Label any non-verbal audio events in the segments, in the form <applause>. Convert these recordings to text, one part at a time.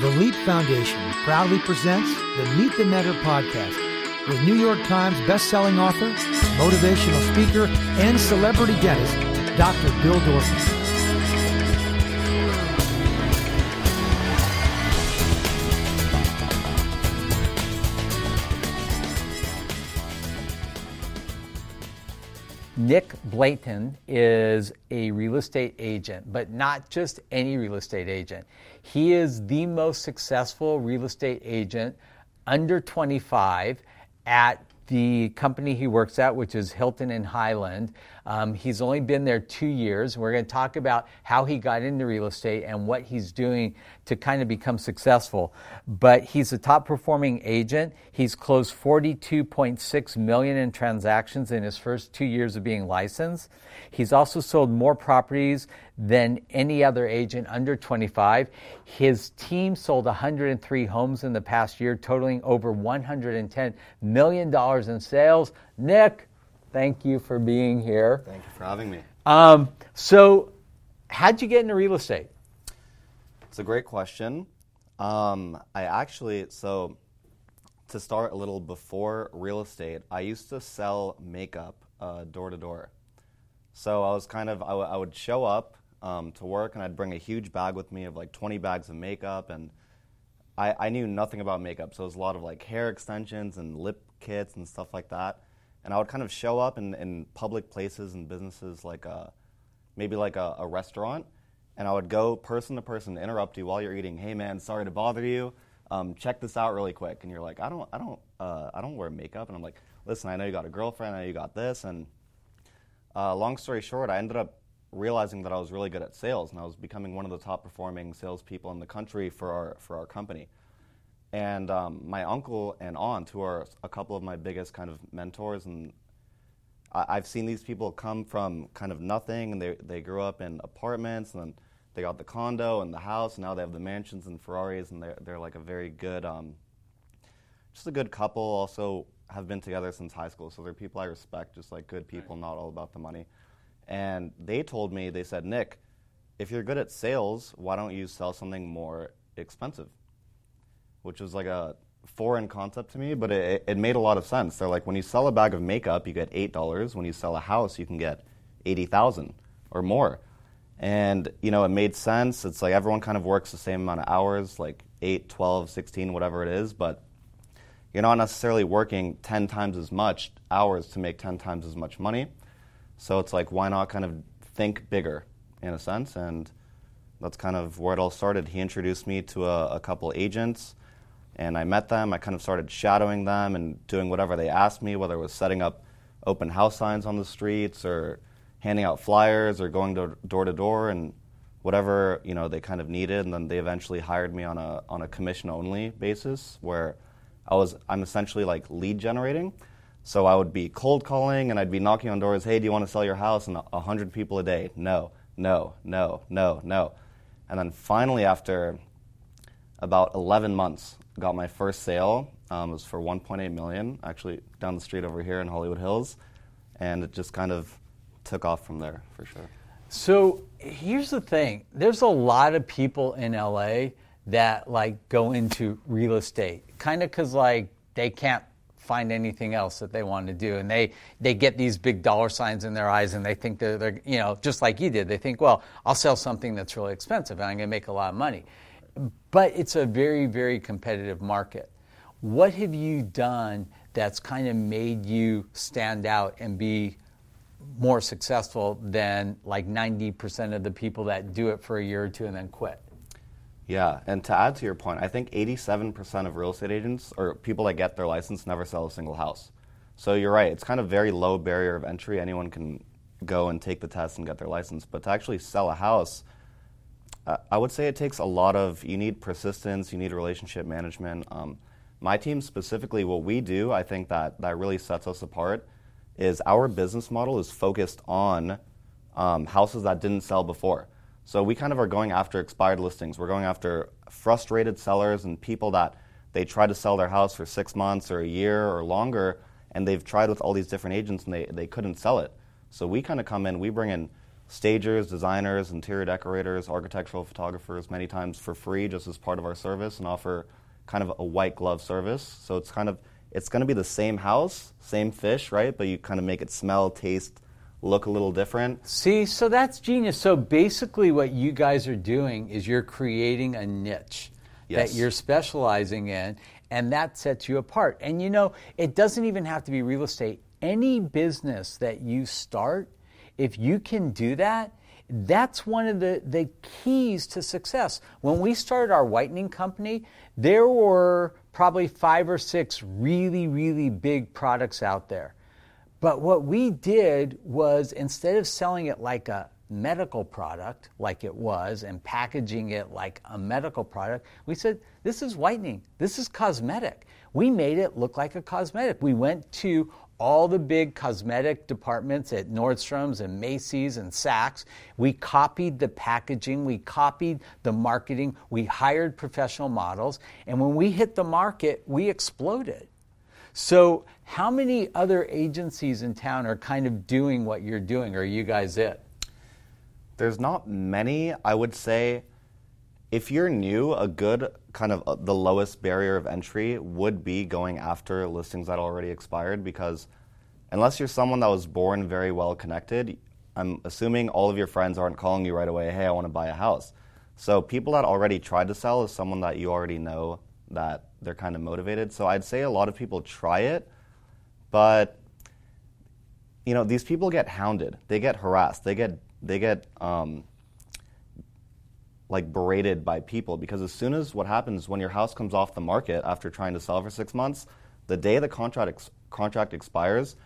The Leap Foundation proudly presents the Meet the Mentor podcast with New York Times bestselling author, motivational speaker, and celebrity dentist, Dr. Bill Dorfman. Nick Blayton is a real estate agent, but not just any real estate agent. He is the most successful real estate agent under 25 at the company he works at, which is Hilton and Hyland. Um, he's only been there two years. We're going to talk about how he got into real estate and what he's doing to kind of become successful. But he's a top performing agent. He's closed 42.6 million in transactions in his first two years of being licensed. He's also sold more properties than any other agent under 25. His team sold 103 homes in the past year, totaling over $110 million in sales. Nick, thank you for being here. Thank you for having me. Um, so, how'd you get into real estate? It's a great question. Um, I actually, so to start a little before real estate, I used to sell makeup uh, door to door. So I was kind of, I, w- I would show up um, to work and I'd bring a huge bag with me of like 20 bags of makeup and I, I knew nothing about makeup. So it was a lot of like hair extensions and lip kits and stuff like that. And I would kind of show up in, in public places and businesses like a, maybe like a, a restaurant and I would go person to person, interrupt you while you're eating. Hey man, sorry to bother you. Um, check this out really quick. And you're like, I don't, I don't, uh, I don't wear makeup. And I'm like, listen, I know you got a girlfriend. I know you got this. And uh, long story short, I ended up realizing that I was really good at sales, and I was becoming one of the top performing salespeople in the country for our for our company. And um, my uncle and aunt, who are a couple of my biggest kind of mentors, and I, have seen these people come from kind of nothing, and they they grew up in apartments, and then they got the condo and the house, and now they have the mansions and Ferraris, and they're they're like a very good, um, just a good couple. Also, have been together since high school, so they're people I respect, just like good people, not all about the money. And they told me, they said, Nick, if you're good at sales, why don't you sell something more expensive? Which was like a foreign concept to me, but it, it made a lot of sense. They're like, when you sell a bag of makeup, you get $8. When you sell a house, you can get 80000 or more. And, you know, it made sense. It's like everyone kind of works the same amount of hours, like 8, 12, 16, whatever it is, but you're not necessarily working 10 times as much hours to make 10 times as much money. So it's like, why not kind of think bigger in a sense? And that's kind of where it all started. He introduced me to a, a couple agents, and I met them. I kind of started shadowing them and doing whatever they asked me, whether it was setting up open house signs on the streets or handing out flyers or going to door to door and whatever you know they kind of needed. And then they eventually hired me on a on a commission only basis where I was I'm essentially like lead generating. So I would be cold calling and I'd be knocking on doors, hey, do you want to sell your house? And a hundred people a day, no, no, no, no, no. And then finally, after about 11 months, got my first sale. Um, it was for 1.8 million, actually down the street over here in Hollywood Hills, and it just kind of took off from there for sure. So here's the thing: there's a lot of people in LA that like go into real estate, kind of because like they can't find anything else that they want to do, and they they get these big dollar signs in their eyes, and they think they're, they're you know just like you did. They think, well, I'll sell something that's really expensive, and I'm going to make a lot of money. But it's a very very competitive market. What have you done that's kind of made you stand out and be more successful than like 90% of the people that do it for a year or two and then quit? Yeah, and to add to your point, I think 87% of real estate agents or people that get their license never sell a single house. So you're right, it's kind of very low barrier of entry. Anyone can go and take the test and get their license. But to actually sell a house, uh, I would say it takes a lot of, you need persistence, you need relationship management. Um, my team specifically, what we do, I think that, that really sets us apart, is our business model is focused on um, houses that didn't sell before. So we kind of are going after expired listings. We're going after frustrated sellers and people that they try to sell their house for six months or a year or longer, and they've tried with all these different agents and they, they couldn't sell it. So we kind of come in, we bring in stagers, designers, interior decorators, architectural photographers many times for free just as part of our service and offer kind of a white glove service. So it's kind of it's going to be the same house, same fish, right? But you kind of make it smell, taste, look a little different. See, so that's genius. So basically, what you guys are doing is you're creating a niche Yes. that you're specializing in, and that sets you apart. And you know, it doesn't even have to be real estate. Any business that you start, if you can do that, that's one of the, the keys to success. When we started our whitening company, there were probably five or six really, really big products out there. But what we did was instead of selling it like a medical product, like it was, and packaging it like a medical product, we said, this is whitening, this is cosmetic. We made it look like a cosmetic. We went to all the big cosmetic departments at Nordstrom's and Macy's and Saks. We copied the packaging, we copied the marketing, we hired professional models, and when we hit the market, we exploded. So, how many other agencies in town are kind of doing what you're doing? Or are you guys it? There's not many. I would say if you're new, a good kind of uh, the lowest barrier of entry would be going after listings that already expired because unless you're someone that was born very well connected, I'm assuming all of your friends aren't calling you right away, hey, I want to buy a house. So people that already tried to sell is someone that you already know that they're kind of motivated. So I'd say a lot of people try it, but you know, these people get hounded. They get harassed. They get they get um, like berated by people because as soon as what happens when your house comes off the market after trying to sell for six months, the day the contract ex- contract expires,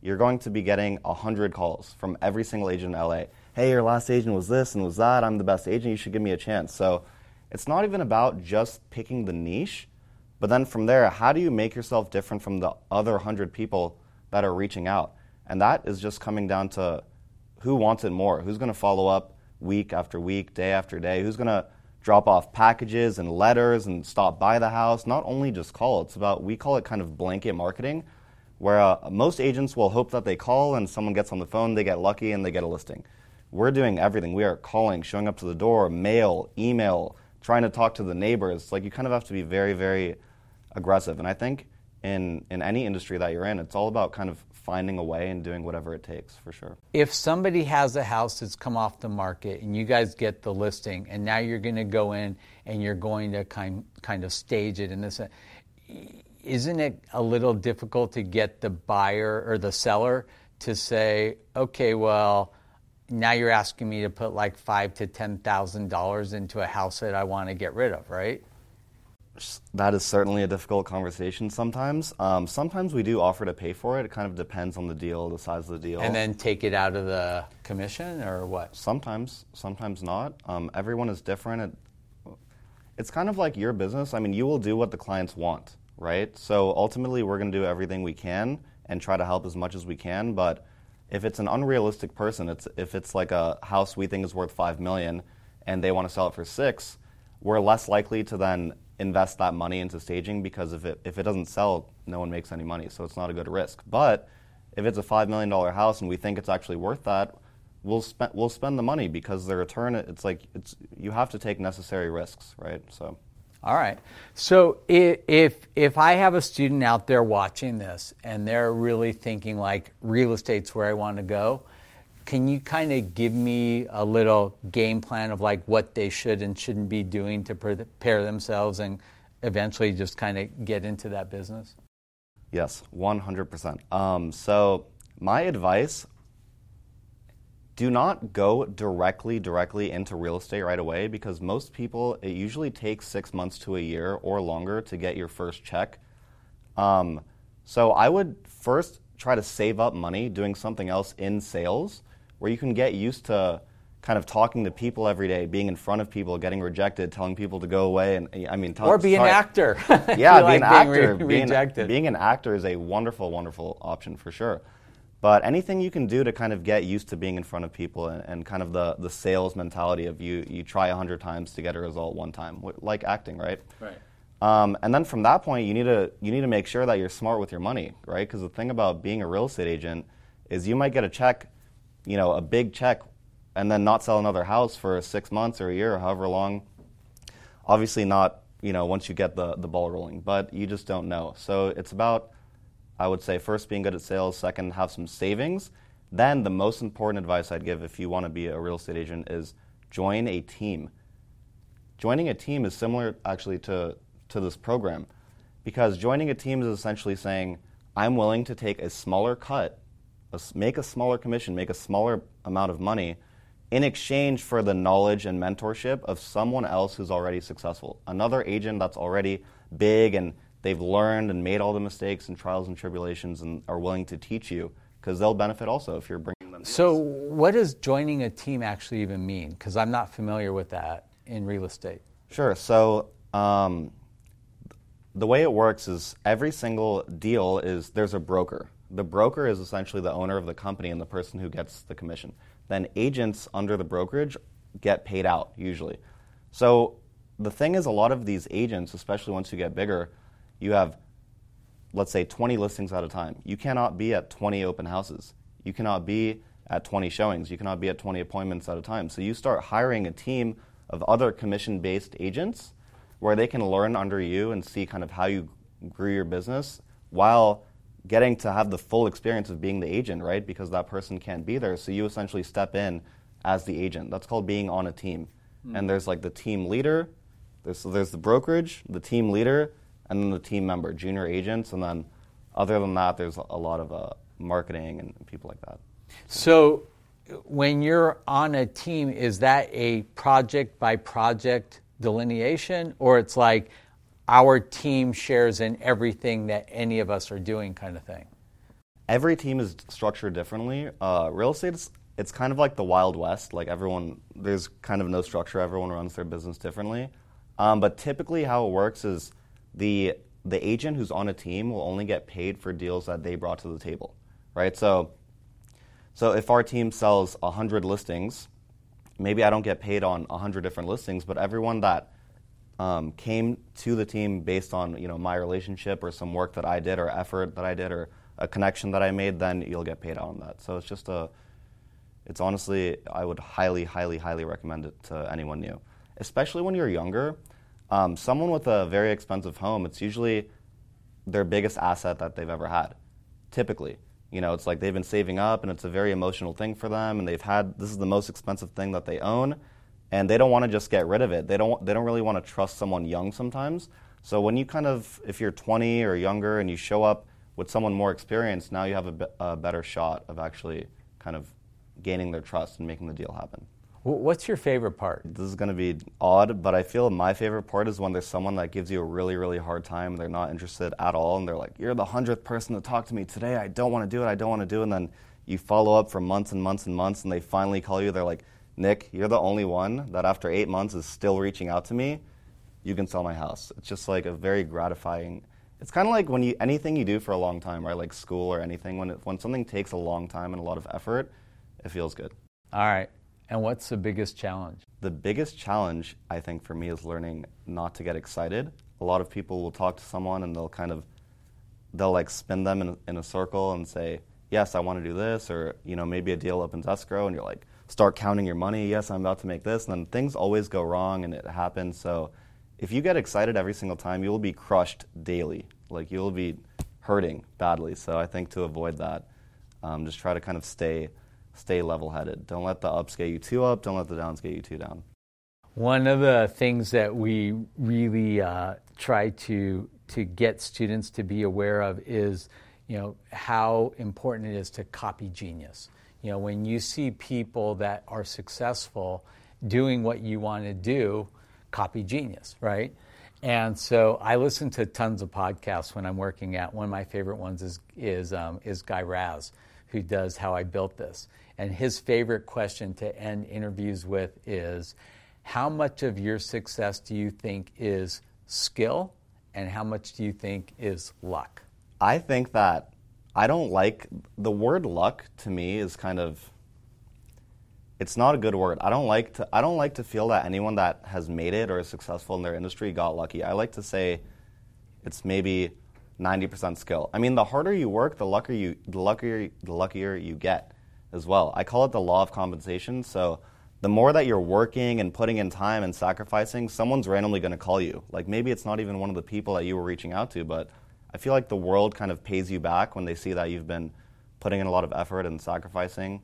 you're going to be getting hundred calls from every single agent in LA. Hey, your last agent was this and was that. I'm the best agent. You should give me a chance. So it's not even about just picking the niche, but then from there, how do you make yourself different from the other hundred people that are reaching out? And that is just coming down to who wants it more? Who's going to follow up week after week, day after day? Who's going to drop off packages and letters and stop by the house? Not only just call, it's about, we call it kind of blanket marketing, where uh, most agents will hope that they call and someone gets on the phone, they get lucky, and they get a listing. We're doing everything. We are calling, showing up to the door, mail, email, trying to talk to the neighbors. Like you kind of have to be very, very aggressive. And I think in, in any industry that you're in, it's all about kind of finding a way and doing whatever it takes for sure. If somebody has a house that's come off the market and you guys get the listing, and now you're going to go in and you're going to kind kind of stage it and this, isn't it a little difficult to get the buyer or the seller to say, okay, well, now you're asking me to put like five to ten thousand dollars into a house that I want to get rid of, right? That is certainly a difficult conversation sometimes. Um, sometimes we do offer to pay for it. It kind of depends on the deal, the size of the deal. And then take it out of the commission or what? Sometimes, sometimes not. Um, everyone is different. It, it's kind of like your business. I mean, you will do what the clients want, right? So ultimately, we're going to do everything we can and try to help as much as we can. But if it's an unrealistic person, it's, if it's like a house we think is worth five million and they want to sell it for six, we're less likely to then invest that money into staging because if it if it doesn't sell, no one makes any money, so it's not a good risk. But if it's a five million dollar house and we think it's actually worth that, we'll spend we'll spend the money because the return it's like it's you have to take necessary risks, right? So. All right. So if if I have a student out there watching this and they're really thinking like real estate's where I want to go, can you kind of give me a little game plan of like what they should and shouldn't be doing to prepare themselves and eventually just kind of get into that business? Yes, 100%. Um, so my advice do not go directly directly into real estate right away because most people it usually takes six months to a year or longer to get your first check um, so i would first try to save up money doing something else in sales where you can get used to kind of talking to people every day, being in front of people, getting rejected, telling people to go away, and I mean, tell, or be sorry. an actor. <laughs> <laughs> yeah, be like an actor. Re- being, rejected. being an actor is a wonderful, wonderful option for sure. But anything you can do to kind of get used to being in front of people and, and kind of the, the sales mentality of you you try a hundred times to get a result one time, like acting, right? Right. Um, and then from that point, you need to you need to make sure that you're smart with your money, right? Because the thing about being a real estate agent is you might get a check, you know, a big check and then not sell another house for six months or a year or however long. Obviously, not you know once you get the the ball rolling, but you just don't know. So it's about I would say first being good at sales, second have some savings. Then the most important advice I'd give if you want to be a real estate agent is join a team. Joining a team is similar actually to to this program because joining a team is essentially saying I'm willing to take a smaller cut, make a smaller commission, make a smaller amount of money in exchange for the knowledge and mentorship of someone else who's already successful. Another agent that's already big and they've learned and made all the mistakes and trials and tribulations and are willing to teach you because they'll benefit also if you're bringing them. So, what does joining a team actually even mean? Because I'm not familiar with that in real estate. Sure. So, um, the way it works is every single deal is there's a broker. The broker is essentially the owner of the company and the person who gets the commission. Then agents under the brokerage get paid out usually. So the thing is, a lot of these agents, especially once you get bigger, you have, let's say, 20 listings at a time. You cannot be at 20 open houses. You cannot be at 20 showings. You cannot be at 20 appointments at a time. So you start hiring a team of other commission based agents where they can learn under you and see kind of how you grew your business while getting to have the full experience of being the agent, right? Because that person can't be there. So you essentially step in as the agent. That's called being on a team. Mm. And there's like the team leader, there's, so there's the brokerage, the team leader, and then the team member, junior agents. And then other than that, there's a lot of uh, marketing and people like that. So when you're on a team, is that a project by project delineation, or it's like our team shares in everything that any of us are doing, kind of thing? Every team is structured differently. Uh, real estate is it's kind of like the wild west. Like everyone, there's kind of no structure. Everyone runs their business differently. Um, but typically, how it works is the the agent who's on a team will only get paid for deals that they brought to the table, right? So, so if our team sells 100 listings, maybe I don't get paid on 100 different listings, but everyone that um, came to the team based on you know my relationship or some work that I did or effort that I did or a connection that I made, then you'll get paid out on that. So it's just a, it's honestly I would highly, highly, highly recommend it to anyone new, especially when you're younger. Um, someone with a very expensive home, it's usually their biggest asset that they've ever had, typically. You know, it's like they've been saving up and it's a very emotional thing for them and they've had this is the most expensive thing that they own and they don't want to just get rid of it. They don't they don't really want to trust someone young sometimes. So when you kind of if you're 20 or younger and you show up with someone more experienced, now you have a, be- a better shot of actually kind of gaining their trust and making the deal happen. What's your favorite part? This is going to be odd, but I feel my favorite part is when there's someone that gives you a really, really hard time. They're not interested at all, and they're like, "You're the hundredth person to talk to me today. I don't want to do it. I don't want to do it." And then you follow up for months and months and months, and they finally call you. They're like, "Nick, you're the only one that after eight months is still reaching out to me. You can sell my house." It's just like a very gratifying. It's kind of like when you anything you do for a long time, right? Like school or anything. When it, when something takes a long time and a lot of effort, it feels good. All right. And what's the biggest challenge? The biggest challenge, I think, for me is learning not to get excited. A lot of people will talk to someone and they'll kind of, they'll like spin them in, in a circle and say, yes, I want to do this, or, you know, maybe a deal opens escrow and you're like, start counting your money, yes, I'm about to make this, and then things always go wrong and it happens. So if you get excited every single time, you'll be crushed daily. Like you'll be hurting badly. So I think to avoid that, um, just try to kind of stay stay level headed. Don't let the ups get you too up, don't let the downs get you too down. One of the things that we really uh, try to to get students to be aware of is, you know, how important it is to copy genius. You know, when you see people that are successful doing what you want to do, copy genius, right? And so I listen to tons of podcasts when I'm working out. One of my favorite ones is is um, is Guy Raz, who does How I Built This. And his favorite question to end interviews with is How much of your success do you think is skill, and how much do you think is luck? I think that I don't like the word luck to me is kind of it's not a good word. I don't like to I don't like to feel that anyone that has made it or is successful in their industry got lucky. I like to say it's maybe 90% skill. I mean, the harder you work, the luckier you the luckier the luckier you get as well. I call it the law of compensation. So the more that you're working and putting in time and sacrificing, someone's randomly going to call you. Like maybe it's not even one of the people that you were reaching out to, but I feel like the world kind of pays you back when they see that you've been putting in a lot of effort and sacrificing.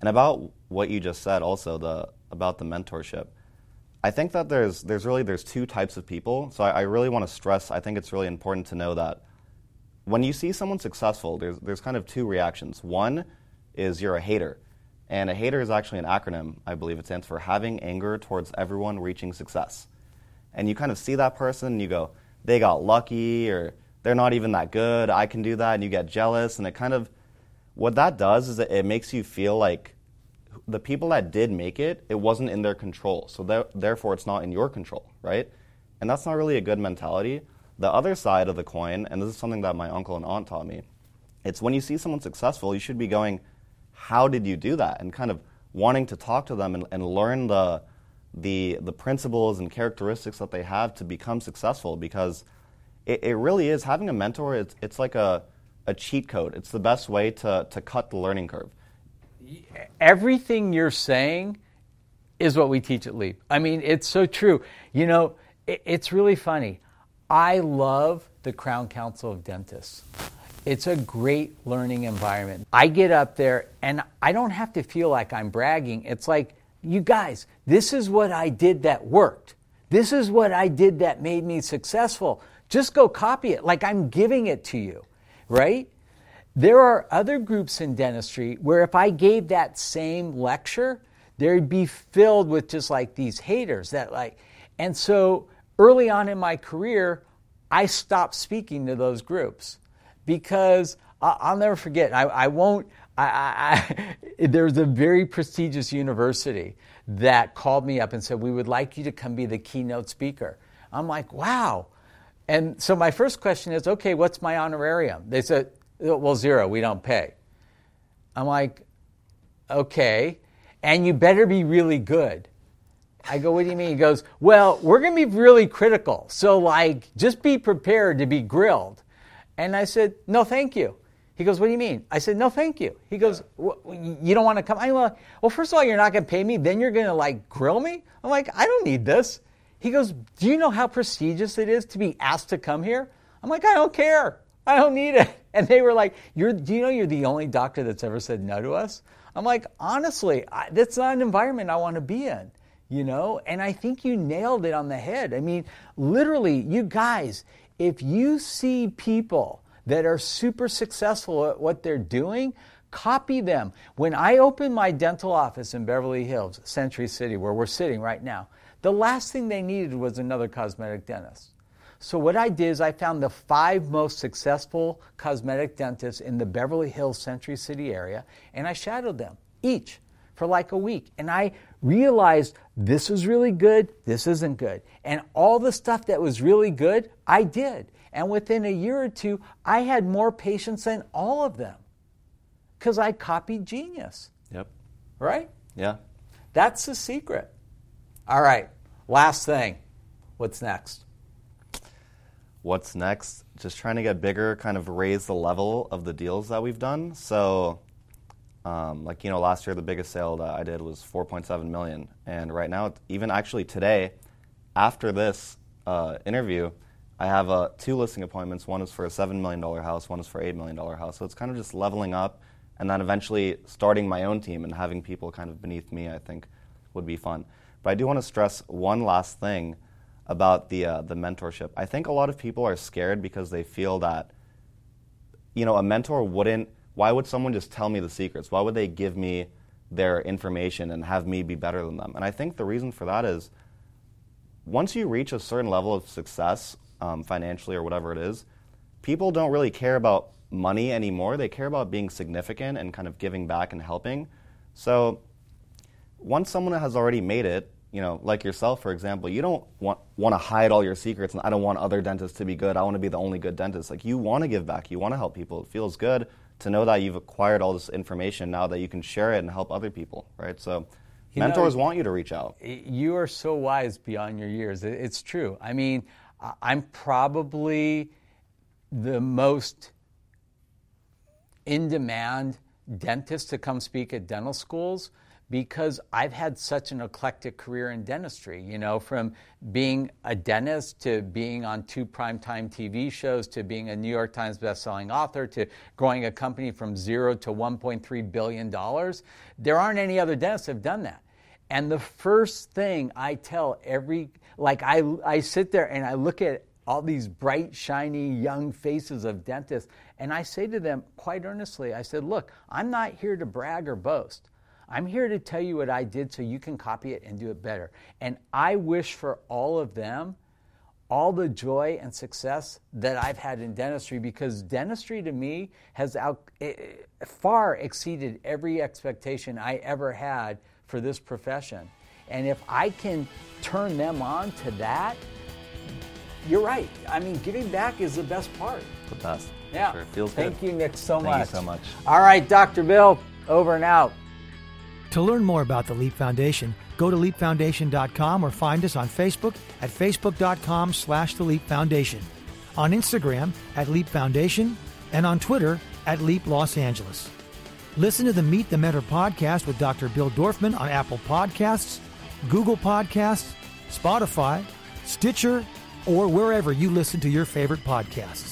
And about what you just said also the about the mentorship. I think that there's there's really there's two types of people. So I, I really want to stress I think it's really important to know that when you see someone successful, there's there's kind of two reactions. One is you're a hater. And a hater is actually an acronym, I believe it stands for having anger towards everyone reaching success. And you kind of see that person and you go, they got lucky or they're not even that good, I can do that, and you get jealous. And it kind of, what that does is it makes you feel like the people that did make it, it wasn't in their control. So therefore, it's not in your control, right? And that's not really a good mentality. The other side of the coin, and this is something that my uncle and aunt taught me, it's when you see someone successful, you should be going, how did you do that? And kind of wanting to talk to them and, and learn the, the, the principles and characteristics that they have to become successful because it, it really is having a mentor, it's, it's like a, a cheat code. It's the best way to, to cut the learning curve. Everything you're saying is what we teach at Leap. I mean, it's so true. You know, it, it's really funny. I love the Crown Council of Dentists. It's a great learning environment. I get up there and I don't have to feel like I'm bragging. It's like, you guys, this is what I did that worked. This is what I did that made me successful. Just go copy it like I'm giving it to you, right? There are other groups in dentistry where if I gave that same lecture, they'd be filled with just like these haters that like, and so early on in my career, I stopped speaking to those groups because I'll never forget. I, I won't. I, I, <laughs> there's a very prestigious university that called me up and said, We would like you to come be the keynote speaker. I'm like, Wow. And so my first question is, Okay, what's my honorarium? They said, Well, zero, we don't pay. I'm like, Okay. And you better be really good. I go, What do you mean? He goes, Well, we're going to be really critical. So, like, just be prepared to be grilled. And I said, No, thank you. He goes, What do you mean? I said, No, thank you. He goes, You don't want to come? I go, Well, first of all, you're not going to pay me. Then you're going to like grill me? I'm like, I don't need this. He goes, Do you know how prestigious it is to be asked to come here? I'm like, I don't care. I don't need it. <laughs> And they were like, you're, Do you know you're the only doctor that's ever said no to us? I'm like, Honestly, I, that's not an environment I want to be in you know? And I think you nailed it on the head. I mean, literally, you guys, if you see people that are super successful at what they're doing, copy them. When I opened my dental office in Beverly Hills, Century City, where we're sitting right now, the last thing they needed was another cosmetic dentist. So, what I did is I found the five most successful cosmetic dentists in the Beverly Hills Century City area, and I shadowed them each for like a week. And I realized this was really good, this isn't good. And all the stuff that was really good, I did. And within a year or two, I had more patients than all of them because I copied genius. Yep. Right? Yeah. That's the secret. All right, last thing. What's next? What's next? Just trying to get bigger, kind of raise the level of the deals that we've done. So um, like you know, last year the biggest sale that I did was 4.7 million, and right now, even actually today, after this uh, interview, I have uh, two listing appointments. One is for a seven million dollar house. One is for eight million dollar house. So it's kind of just leveling up, and then eventually starting my own team and having people kind of beneath me. I think would be fun. But I do want to stress one last thing about the uh, the mentorship. I think a lot of people are scared because they feel that you know a mentor wouldn't why would someone just tell me the secrets? Why would they give me their information and have me be better than them? And I think the reason for that is once you reach a certain level of success um, financially or whatever it is, people don't really care about money anymore. They care about being significant and kind of giving back and helping. So once someone has already made it, you know, like yourself, for example, you don't want want to hide all your secrets, and I don't want other dentists to be good. I want to be the only good dentist. Like you want to give back, you want to help people. It feels good to know that you've acquired all this information now that you can share it and help other people, right? So you mentors know, want you to reach out. You are so wise beyond your years. It's true. I mean, I'm probably the most in demand dentist to come speak at dental schools because I've had such an eclectic career in dentistry, you know, from being a dentist to being on two primetime TV shows to being a New York Times bestselling author to growing a company from zero to $1.3 billion. There aren't any other dentists that have done that. And the first thing I tell every, like, I, I sit there and I look at all these bright, shiny, young faces of dentists, and I say to them quite earnestly, I said, Look, I'm not here to brag or boast. I'm here to tell you what I did so you can copy it and do it better. And I wish for all of them all the joy and success that I've had in dentistry because dentistry to me has out, eh, eh, far exceeded every expectation I ever had for this profession. And if I can turn them on to that, you're right. I mean, giving back is the best part. The best. Yeah. Sure. Feels Thank good. you, Nick, so Thank much. Thank you so much. All right, Dr. Bill, over and out. To learn more about the Leap Foundation, go to leapfoundation.com or find us on Facebook at facebook.com slash the Leap Foundation, on Instagram at Leap Foundation, and on Twitter at Leap Los Angeles. Listen to the Meet the Mentor podcast with Dr. Bill Dorfman on Apple Podcasts, Google Podcasts, Spotify, Stitcher, or wherever you listen to your favorite podcasts.